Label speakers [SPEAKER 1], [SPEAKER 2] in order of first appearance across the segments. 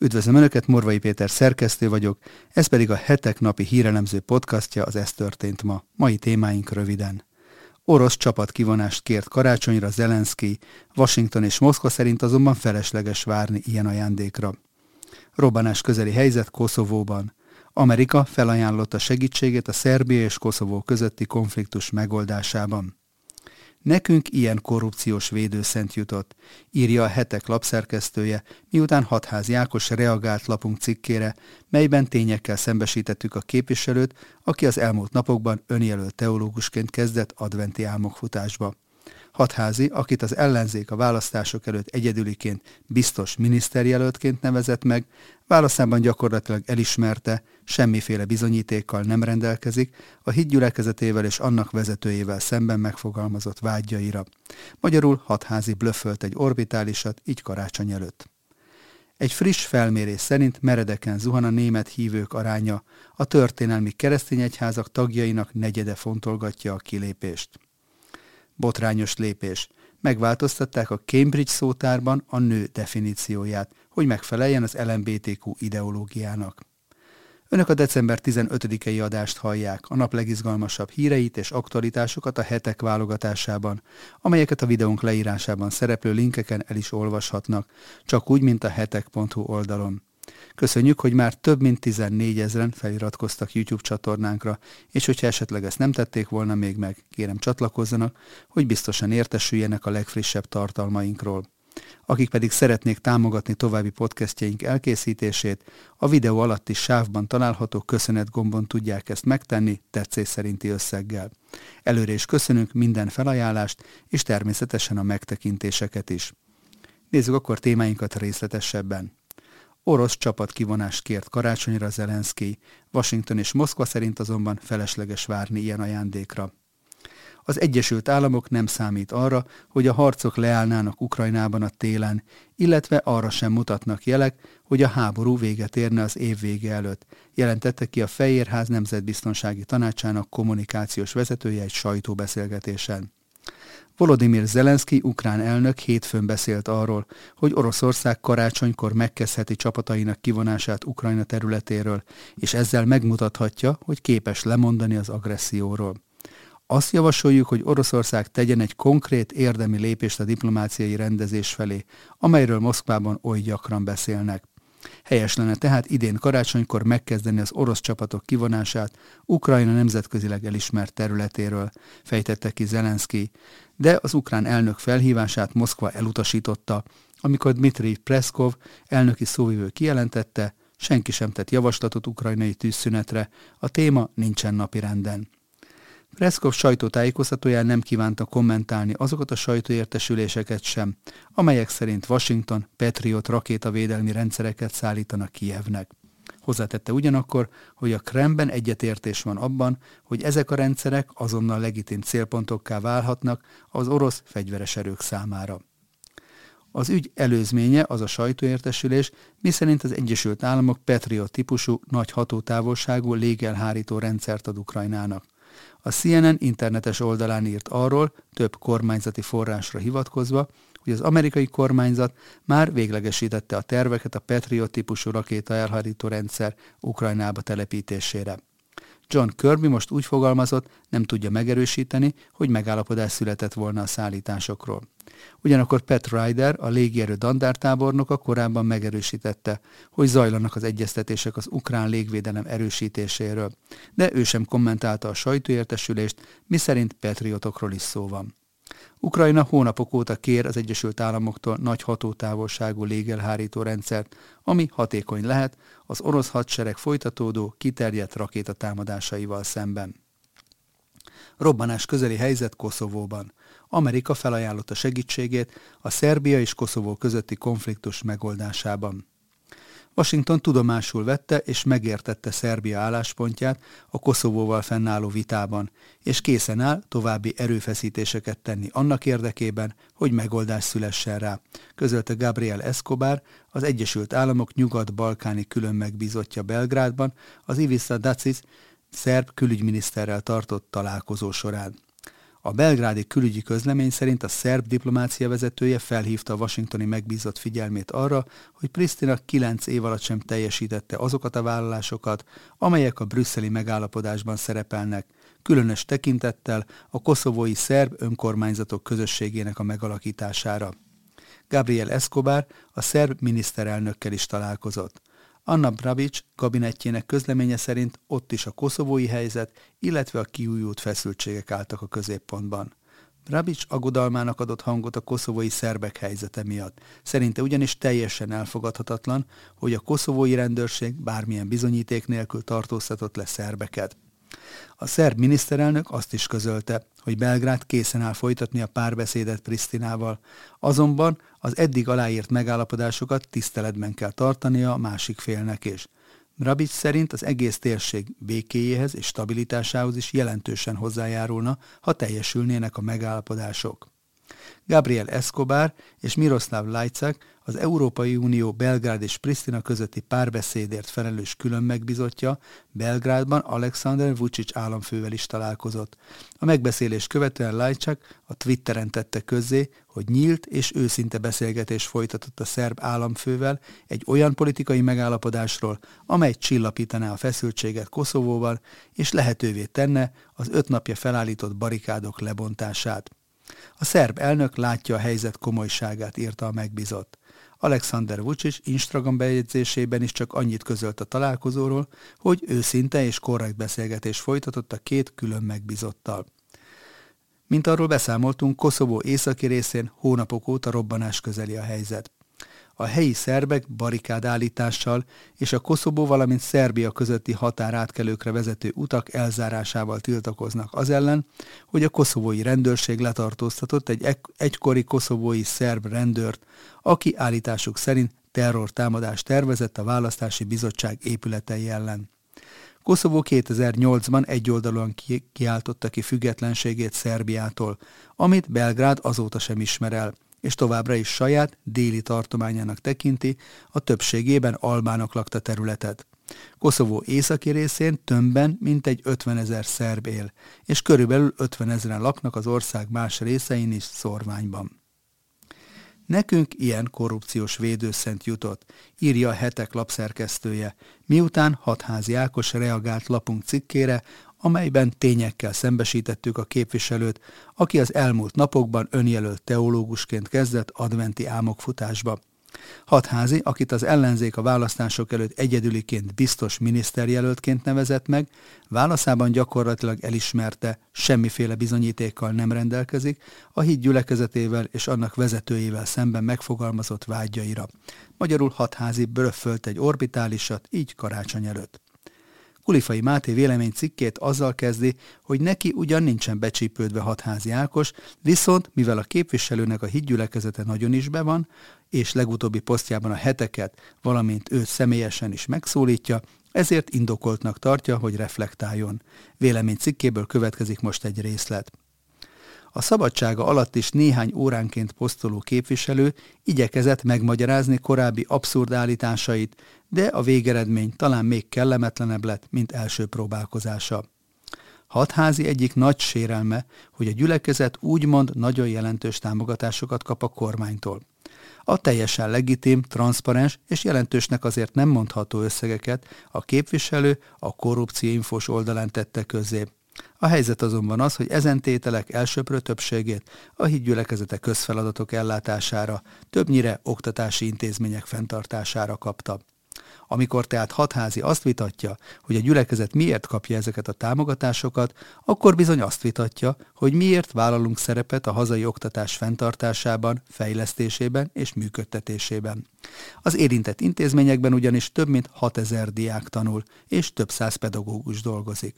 [SPEAKER 1] Üdvözlöm Önöket, Morvai Péter szerkesztő vagyok, ez pedig a hetek napi hírelemző podcastja, az Ez történt ma. Mai témáink röviden. Orosz csapat kivonást kért karácsonyra Zelenszky, Washington és Moszkva szerint azonban felesleges várni ilyen ajándékra. Robbanás közeli helyzet Koszovóban. Amerika felajánlotta segítségét a Szerbia és Koszovó közötti konfliktus megoldásában. Nekünk ilyen korrupciós védőszent jutott, írja a hetek lapszerkesztője, miután Hatház Jákos reagált lapunk cikkére, melyben tényekkel szembesítettük a képviselőt, aki az elmúlt napokban önjelölt teológusként kezdett adventi álmokfutásba. Hatházi, akit az ellenzék a választások előtt egyedüliként biztos miniszterjelöltként nevezett meg, válaszában gyakorlatilag elismerte, semmiféle bizonyítékkal nem rendelkezik a hídgyülekezetével és annak vezetőjével szemben megfogalmazott vágyaira. Magyarul hatházi blöffölt egy orbitálisat, így karácsony előtt. Egy friss felmérés szerint meredeken zuhan a német hívők aránya, a történelmi keresztény egyházak tagjainak negyede fontolgatja a kilépést. Botrányos lépés. Megváltoztatták a Cambridge szótárban a nő definícióját, hogy megfeleljen az LMBTQ ideológiának. Önök a december 15-i adást hallják, a nap legizgalmasabb híreit és aktualitásokat a hetek válogatásában, amelyeket a videónk leírásában szereplő linkeken el is olvashatnak, csak úgy, mint a hetek.hu oldalon. Köszönjük, hogy már több mint 14 ezeren feliratkoztak YouTube csatornánkra, és hogyha esetleg ezt nem tették volna még meg, kérem csatlakozzanak, hogy biztosan értesüljenek a legfrissebb tartalmainkról. Akik pedig szeretnék támogatni további podcastjaink elkészítését, a videó alatti sávban található köszönet gombon tudják ezt megtenni tetszés szerinti összeggel. Előre is köszönünk minden felajánlást, és természetesen a megtekintéseket is. Nézzük akkor témáinkat részletesebben. Orosz csapat kivonást kért karácsonyra Zelenszky, Washington és Moszkva szerint azonban felesleges várni ilyen ajándékra. Az Egyesült Államok nem számít arra, hogy a harcok leállnának Ukrajnában a télen, illetve arra sem mutatnak jelek, hogy a háború véget érne az év vége előtt, jelentette ki a Fehérház Nemzetbiztonsági Tanácsának kommunikációs vezetője egy sajtóbeszélgetésen. Volodymyr Zelenszky ukrán elnök hétfőn beszélt arról, hogy Oroszország karácsonykor megkezdheti csapatainak kivonását Ukrajna területéről, és ezzel megmutathatja, hogy képes lemondani az agresszióról. Azt javasoljuk, hogy Oroszország tegyen egy konkrét érdemi lépést a diplomáciai rendezés felé, amelyről Moszkvában oly gyakran beszélnek. Helyes lenne tehát idén karácsonykor megkezdeni az orosz csapatok kivonását Ukrajna nemzetközileg elismert területéről, fejtette ki Zelenszky, de az ukrán elnök felhívását Moszkva elutasította, amikor Dmitri Preskov elnöki szóvivő kijelentette, senki sem tett javaslatot ukrajnai tűzszünetre, a téma nincsen napirenden. Preszkov sajtótájékoztatóján nem kívánta kommentálni azokat a sajtóértesüléseket sem, amelyek szerint Washington Patriot rakétavédelmi rendszereket szállítanak Kijevnek. Hozzátette ugyanakkor, hogy a Kremben egyetértés van abban, hogy ezek a rendszerek azonnal legitim célpontokká válhatnak az orosz fegyveres erők számára. Az ügy előzménye az a sajtóértesülés, miszerint az Egyesült Államok Patriot típusú nagy hatótávolságú légelhárító rendszert ad Ukrajnának. A CNN internetes oldalán írt arról, több kormányzati forrásra hivatkozva, hogy az amerikai kormányzat már véglegesítette a terveket a Patriot típusú rakéta elhárító rendszer Ukrajnába telepítésére. John Kirby most úgy fogalmazott, nem tudja megerősíteni, hogy megállapodás született volna a szállításokról. Ugyanakkor Pat Ryder, a légierő dandártábornoka korábban megerősítette, hogy zajlanak az egyeztetések az ukrán légvédelem erősítéséről, de ő sem kommentálta a sajtóértesülést, miszerint patriotokról is szó van. Ukrajna hónapok óta kér az Egyesült Államoktól nagy hatótávolságú légelhárító rendszert, ami hatékony lehet az orosz hadsereg folytatódó, kiterjedt rakétatámadásaival szemben. Robbanás közeli helyzet Koszovóban. Amerika felajánlotta segítségét a Szerbia és Koszovó közötti konfliktus megoldásában. Washington tudomásul vette és megértette Szerbia álláspontját a Koszovóval fennálló vitában, és készen áll további erőfeszítéseket tenni annak érdekében, hogy megoldás szülessen rá, közölte Gabriel Escobar, az Egyesült Államok nyugat-balkáni külön megbízottja Belgrádban az Ivica Dacis szerb külügyminiszterrel tartott találkozó során. A belgrádi külügyi közlemény szerint a szerb diplomácia vezetője felhívta a washingtoni megbízott figyelmét arra, hogy Pristina kilenc év alatt sem teljesítette azokat a vállalásokat, amelyek a brüsszeli megállapodásban szerepelnek, különös tekintettel a koszovói szerb önkormányzatok közösségének a megalakítására. Gabriel Escobar a szerb miniszterelnökkel is találkozott. Anna Bravics kabinettjének közleménye szerint ott is a koszovói helyzet, illetve a kiújult feszültségek álltak a középpontban. Brabics aggodalmának adott hangot a koszovói szerbek helyzete miatt. Szerinte ugyanis teljesen elfogadhatatlan, hogy a koszovói rendőrség bármilyen bizonyíték nélkül tartóztatott le szerbeket. A szerb miniszterelnök azt is közölte, hogy Belgrád készen áll folytatni a párbeszédet Pristinával, azonban az eddig aláírt megállapodásokat tiszteletben kell tartania a másik félnek is. Brabic szerint az egész térség békéjéhez és stabilitásához is jelentősen hozzájárulna, ha teljesülnének a megállapodások. Gabriel Escobar és Miroslav Lajcak az Európai Unió Belgrád és Pristina közötti párbeszédért felelős külön megbizotja Belgrádban Alexander Vucic államfővel is találkozott. A megbeszélés követően Lajcsak a Twitteren tette közzé, hogy nyílt és őszinte beszélgetés folytatott a szerb államfővel egy olyan politikai megállapodásról, amely csillapítaná a feszültséget Koszovóval, és lehetővé tenne az öt napja felállított barikádok lebontását. A szerb elnök látja a helyzet komolyságát, írta a megbízott. Alexander Vucic Instagram bejegyzésében is csak annyit közölt a találkozóról, hogy őszinte és korrekt beszélgetés folytatott a két külön megbízottal. Mint arról beszámoltunk, Koszovó északi részén hónapok óta robbanás közeli a helyzet a helyi szerbek barikádállítással és a Koszobó, valamint Szerbia közötti határátkelőkre vezető utak elzárásával tiltakoznak az ellen, hogy a koszovói rendőrség letartóztatott egy egykori koszovói szerb rendőrt, aki állításuk szerint terrortámadást tervezett a választási bizottság épületei ellen. Koszovó 2008-ban egyoldalúan kiáltotta ki függetlenségét Szerbiától, amit Belgrád azóta sem ismer el – és továbbra is saját déli tartományának tekinti a többségében albánok lakta területet. Koszovó északi részén tömbben mintegy 50 ezer szerb él, és körülbelül 50 ezeren laknak az ország más részein is szorványban. Nekünk ilyen korrupciós védőszent jutott, írja a hetek lapszerkesztője, miután hatházi Ákos reagált lapunk cikkére, amelyben tényekkel szembesítettük a képviselőt, aki az elmúlt napokban önjelölt teológusként kezdett adventi álmokfutásba. Hatházi, akit az ellenzék a választások előtt egyedüliként biztos miniszterjelöltként nevezett meg, válaszában gyakorlatilag elismerte, semmiféle bizonyítékkal nem rendelkezik a híd gyülekezetével és annak vezetőjével szemben megfogalmazott vágyaira. Magyarul hatházi böröfölt egy orbitálisat, így karácsony előtt. Kulifai Máté vélemény cikkét azzal kezdi, hogy neki ugyan nincsen becsípődve hatházi Ákos, viszont mivel a képviselőnek a hídgyülekezete nagyon is be van, és legutóbbi posztjában a heteket, valamint őt személyesen is megszólítja, ezért indokoltnak tartja, hogy reflektáljon. Vélemény cikkéből következik most egy részlet. A szabadsága alatt is néhány óránként posztoló képviselő igyekezett megmagyarázni korábbi abszurd állításait, de a végeredmény talán még kellemetlenebb lett, mint első próbálkozása. Hatházi egyik nagy sérelme, hogy a gyülekezet úgymond nagyon jelentős támogatásokat kap a kormánytól. A teljesen legitim, transzparens és jelentősnek azért nem mondható összegeket a képviselő a korrupcióinfos oldalán tette közé. A helyzet azonban az, hogy ezen tételek elsőprő többségét a hídgyülekezete közfeladatok ellátására, többnyire oktatási intézmények fenntartására kapta. Amikor tehát hatházi azt vitatja, hogy a gyülekezet miért kapja ezeket a támogatásokat, akkor bizony azt vitatja, hogy miért vállalunk szerepet a hazai oktatás fenntartásában, fejlesztésében és működtetésében. Az érintett intézményekben ugyanis több mint 6000 diák tanul, és több száz pedagógus dolgozik.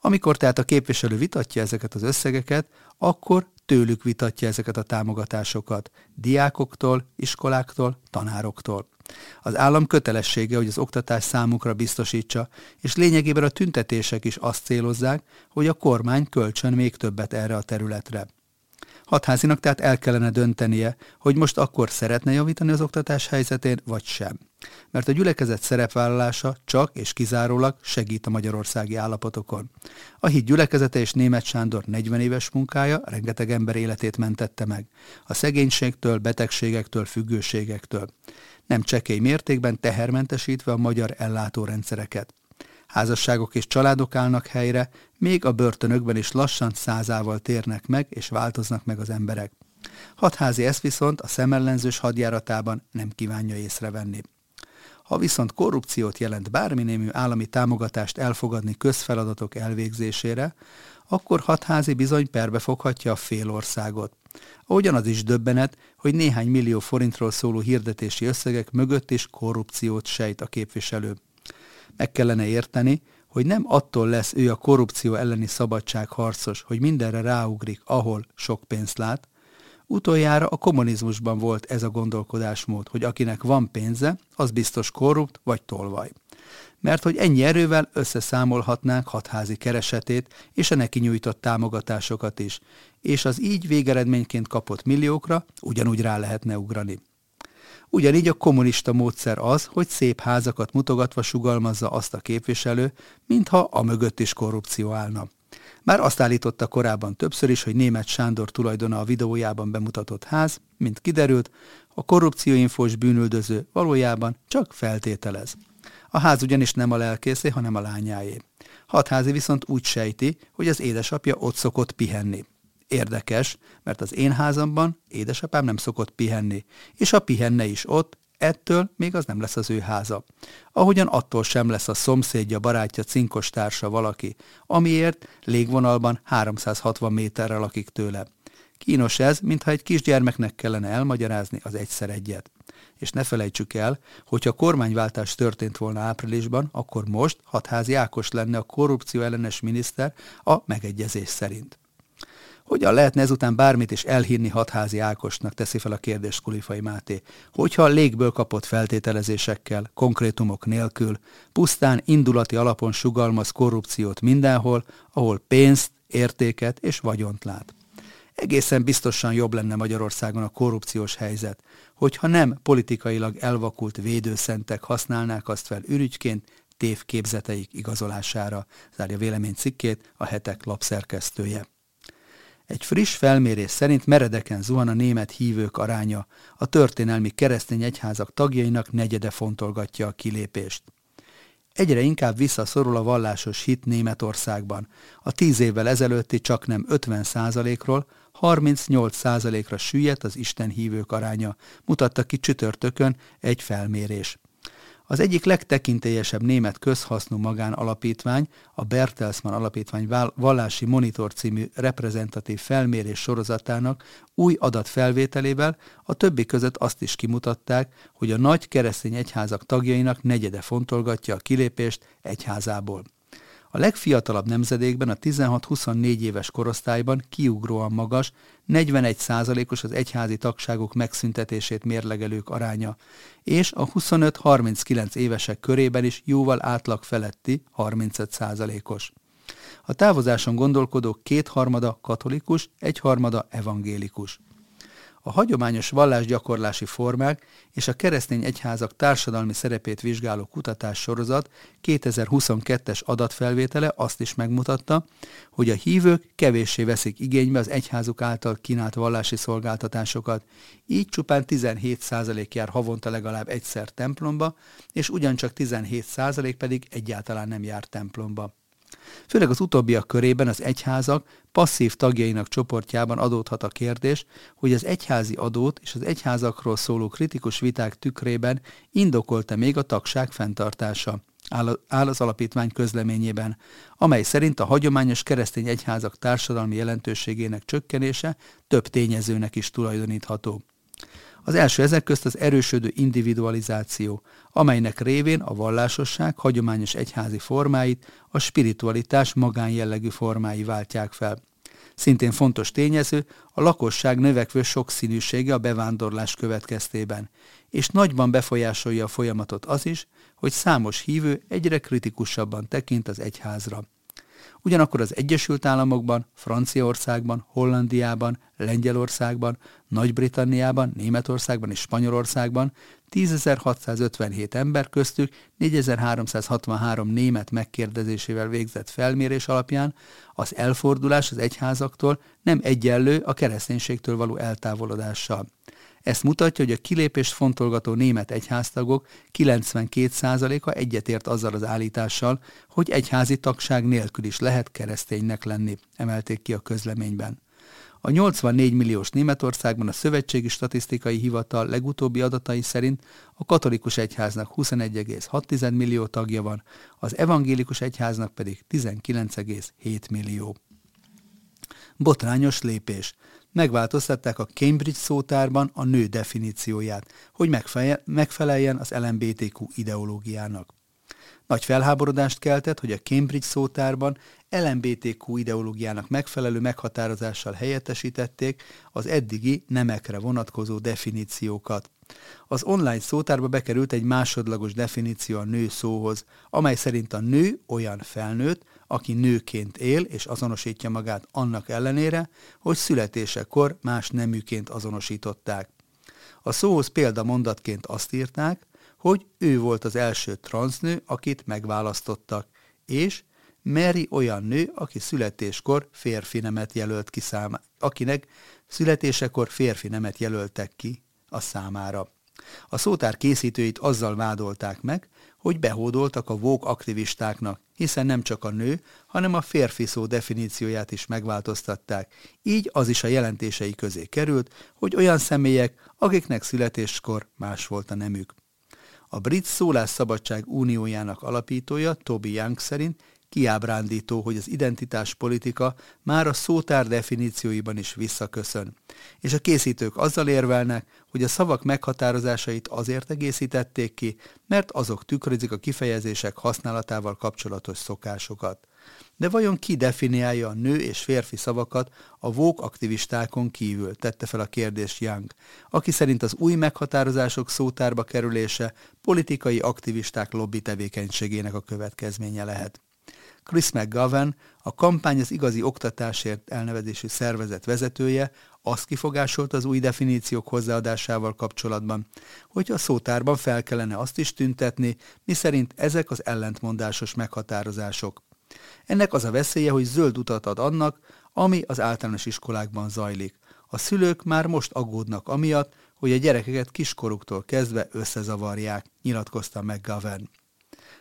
[SPEAKER 1] Amikor tehát a képviselő vitatja ezeket az összegeket, akkor tőlük vitatja ezeket a támogatásokat, diákoktól, iskoláktól, tanároktól. Az állam kötelessége, hogy az oktatás számukra biztosítsa, és lényegében a tüntetések is azt célozzák, hogy a kormány kölcsön még többet erre a területre. Hatházinak tehát el kellene döntenie, hogy most akkor szeretne javítani az oktatás helyzetén, vagy sem. Mert a gyülekezet szerepvállalása csak és kizárólag segít a magyarországi állapotokon. A híd gyülekezete és német Sándor 40 éves munkája rengeteg ember életét mentette meg. A szegénységtől, betegségektől, függőségektől. Nem csekély mértékben tehermentesítve a magyar ellátórendszereket. Házasságok és családok állnak helyre, még a börtönökben is lassan százával térnek meg és változnak meg az emberek. Hatházi ezt viszont a szemellenzős hadjáratában nem kívánja észrevenni. Ha viszont korrupciót jelent bárminémű állami támogatást elfogadni közfeladatok elvégzésére, akkor hatházi bizony perbe foghatja a fél országot. Ahogyan az is döbbenet, hogy néhány millió forintról szóló hirdetési összegek mögött is korrupciót sejt a képviselő. Meg kellene érteni, hogy nem attól lesz ő a korrupció elleni szabadságharcos, hogy mindenre ráugrik, ahol sok pénzt lát. Utoljára a kommunizmusban volt ez a gondolkodásmód, hogy akinek van pénze, az biztos korrupt vagy tolvaj. Mert hogy ennyi erővel összeszámolhatnánk hatházi keresetét és a neki nyújtott támogatásokat is, és az így végeredményként kapott milliókra ugyanúgy rá lehetne ugrani. Ugyanígy a kommunista módszer az, hogy szép házakat mutogatva sugalmazza azt a képviselő, mintha a mögött is korrupció állna. Már azt állította korábban többször is, hogy német Sándor tulajdona a videójában bemutatott ház, mint kiderült, a korrupcióinfós bűnüldöző valójában csak feltételez. A ház ugyanis nem a lelkészé, hanem a lányáé. Hatházi viszont úgy sejti, hogy az édesapja ott szokott pihenni. Érdekes, mert az én házamban édesapám nem szokott pihenni, és ha pihenne is ott, ettől még az nem lesz az ő háza. Ahogyan attól sem lesz a szomszédja, barátja, cinkos társa valaki, amiért légvonalban 360 méterrel lakik tőle. Kínos ez, mintha egy kisgyermeknek kellene elmagyarázni az egyszer egyet. És ne felejtsük el, hogyha kormányváltás történt volna áprilisban, akkor most hatházi Ákos lenne a korrupció ellenes miniszter a megegyezés szerint. Hogyan lehetne ezután bármit is elhinni hatházi Ákosnak, teszi fel a kérdést Kulifai Máté. Hogyha a légből kapott feltételezésekkel, konkrétumok nélkül, pusztán indulati alapon sugalmaz korrupciót mindenhol, ahol pénzt, értéket és vagyont lát. Egészen biztosan jobb lenne Magyarországon a korrupciós helyzet, hogyha nem politikailag elvakult védőszentek használnák azt fel ürügyként tévképzeteik igazolására, zárja vélemény cikkét a hetek lapszerkesztője. Egy friss felmérés szerint meredeken zuhan a német hívők aránya, a történelmi keresztény egyházak tagjainak negyede fontolgatja a kilépést. Egyre inkább visszaszorul a vallásos hit Németországban. A tíz évvel ezelőtti csak nem 50 ról 38 ra süllyedt az Isten hívők aránya, mutatta ki csütörtökön egy felmérés. Az egyik legtekintélyesebb német közhasznú magánalapítvány, a Bertelsmann Alapítvány Vallási Monitor című reprezentatív felmérés sorozatának új adatfelvételével a többi között azt is kimutatták, hogy a nagy keresztény egyházak tagjainak negyede fontolgatja a kilépést egyházából. A legfiatalabb nemzedékben a 16-24 éves korosztályban kiugróan magas, 41%-os az egyházi tagságok megszüntetését mérlegelők aránya, és a 25-39 évesek körében is jóval átlag feletti 35%-os. A távozáson gondolkodók kétharmada katolikus, egyharmada evangélikus a hagyományos vallásgyakorlási formák és a keresztény egyházak társadalmi szerepét vizsgáló kutatás sorozat 2022-es adatfelvétele azt is megmutatta, hogy a hívők kevéssé veszik igénybe az egyházuk által kínált vallási szolgáltatásokat, így csupán 17% jár havonta legalább egyszer templomba, és ugyancsak 17% pedig egyáltalán nem jár templomba. Főleg az utóbbiak körében az egyházak passzív tagjainak csoportjában adódhat a kérdés, hogy az egyházi adót és az egyházakról szóló kritikus viták tükrében indokolta még a tagság fenntartása áll az alapítvány közleményében, amely szerint a hagyományos keresztény egyházak társadalmi jelentőségének csökkenése több tényezőnek is tulajdonítható. Az első ezek közt az erősödő individualizáció, amelynek révén a vallásosság hagyományos egyházi formáit a spiritualitás magánjellegű formái váltják fel. Szintén fontos tényező a lakosság növekvő sokszínűsége a bevándorlás következtében, és nagyban befolyásolja a folyamatot az is, hogy számos hívő egyre kritikusabban tekint az egyházra. Ugyanakkor az Egyesült Államokban, Franciaországban, Hollandiában, Lengyelországban, Nagy-Britanniában, Németországban és Spanyolországban 10.657 ember köztük 4.363 német megkérdezésével végzett felmérés alapján az elfordulás az egyházaktól nem egyenlő a kereszténységtől való eltávolodással. Ezt mutatja, hogy a kilépést fontolgató német egyháztagok 92%-a egyetért azzal az állítással, hogy egyházi tagság nélkül is lehet kereszténynek lenni, emelték ki a közleményben. A 84 milliós Németországban a Szövetségi Statisztikai Hivatal legutóbbi adatai szerint a katolikus egyháznak 21,6 millió tagja van, az evangélikus egyháznak pedig 19,7 millió. Botrányos lépés megváltoztatták a Cambridge szótárban a nő definícióját, hogy megfeleljen az LMBTQ ideológiának. Nagy felháborodást keltett, hogy a Cambridge szótárban LMBTQ ideológiának megfelelő meghatározással helyettesítették az eddigi nemekre vonatkozó definíciókat. Az online szótárba bekerült egy másodlagos definíció a nő szóhoz, amely szerint a nő olyan felnőtt, aki nőként él és azonosítja magát annak ellenére, hogy születésekor más neműként azonosították. A szóhoz példamondatként azt írták, hogy ő volt az első transznő, akit megválasztottak, és Mary olyan nő, aki születéskor férfi nemet jelölt ki számára, akinek születésekor férfi nemet jelöltek ki a számára. A szótár készítőit azzal vádolták meg, hogy behódoltak a vók aktivistáknak, hiszen nem csak a nő, hanem a férfi szó definícióját is megváltoztatták. Így az is a jelentései közé került, hogy olyan személyek, akiknek születéskor más volt a nemük. A Brit Szólásszabadság Uniójának alapítója Toby Young szerint kiábrándító, hogy az identitáspolitika már a szótár definícióiban is visszaköszön. És a készítők azzal érvelnek, hogy a szavak meghatározásait azért egészítették ki, mert azok tükrözik a kifejezések használatával kapcsolatos szokásokat. De vajon ki definiálja a nő és férfi szavakat a vók aktivistákon kívül, tette fel a kérdést Young, aki szerint az új meghatározások szótárba kerülése politikai aktivisták lobby tevékenységének a következménye lehet. Chris McGovern, a kampány az igazi oktatásért elnevezésű szervezet vezetője, azt kifogásolt az új definíciók hozzáadásával kapcsolatban, hogy a szótárban fel kellene azt is tüntetni, miszerint ezek az ellentmondásos meghatározások. Ennek az a veszélye, hogy zöld utat ad annak, ami az általános iskolákban zajlik. A szülők már most aggódnak amiatt, hogy a gyerekeket kiskoruktól kezdve összezavarják, nyilatkozta McGovern.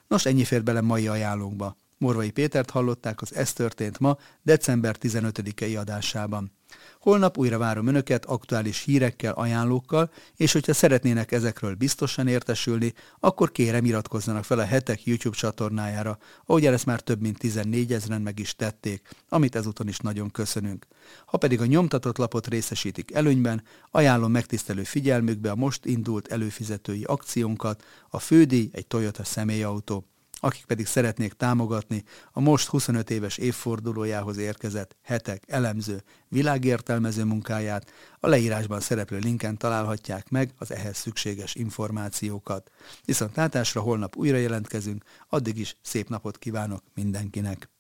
[SPEAKER 1] Nos, ennyi fér bele mai ajánlónkba. Morvai Pétert hallották az Ez történt ma, december 15-i adásában. Holnap újra várom Önöket aktuális hírekkel, ajánlókkal, és hogyha szeretnének ezekről biztosan értesülni, akkor kérem iratkozzanak fel a hetek YouTube csatornájára, ahogy ezt már több mint 14 ezeren meg is tették, amit ezúton is nagyon köszönünk. Ha pedig a nyomtatott lapot részesítik előnyben, ajánlom megtisztelő figyelmükbe a most indult előfizetői akciónkat, a fődíj egy Toyota személyautó akik pedig szeretnék támogatni a most 25 éves évfordulójához érkezett hetek elemző, világértelmező munkáját, a leírásban szereplő linken találhatják meg az ehhez szükséges információkat. Viszont látásra holnap újra jelentkezünk, addig is szép napot kívánok mindenkinek!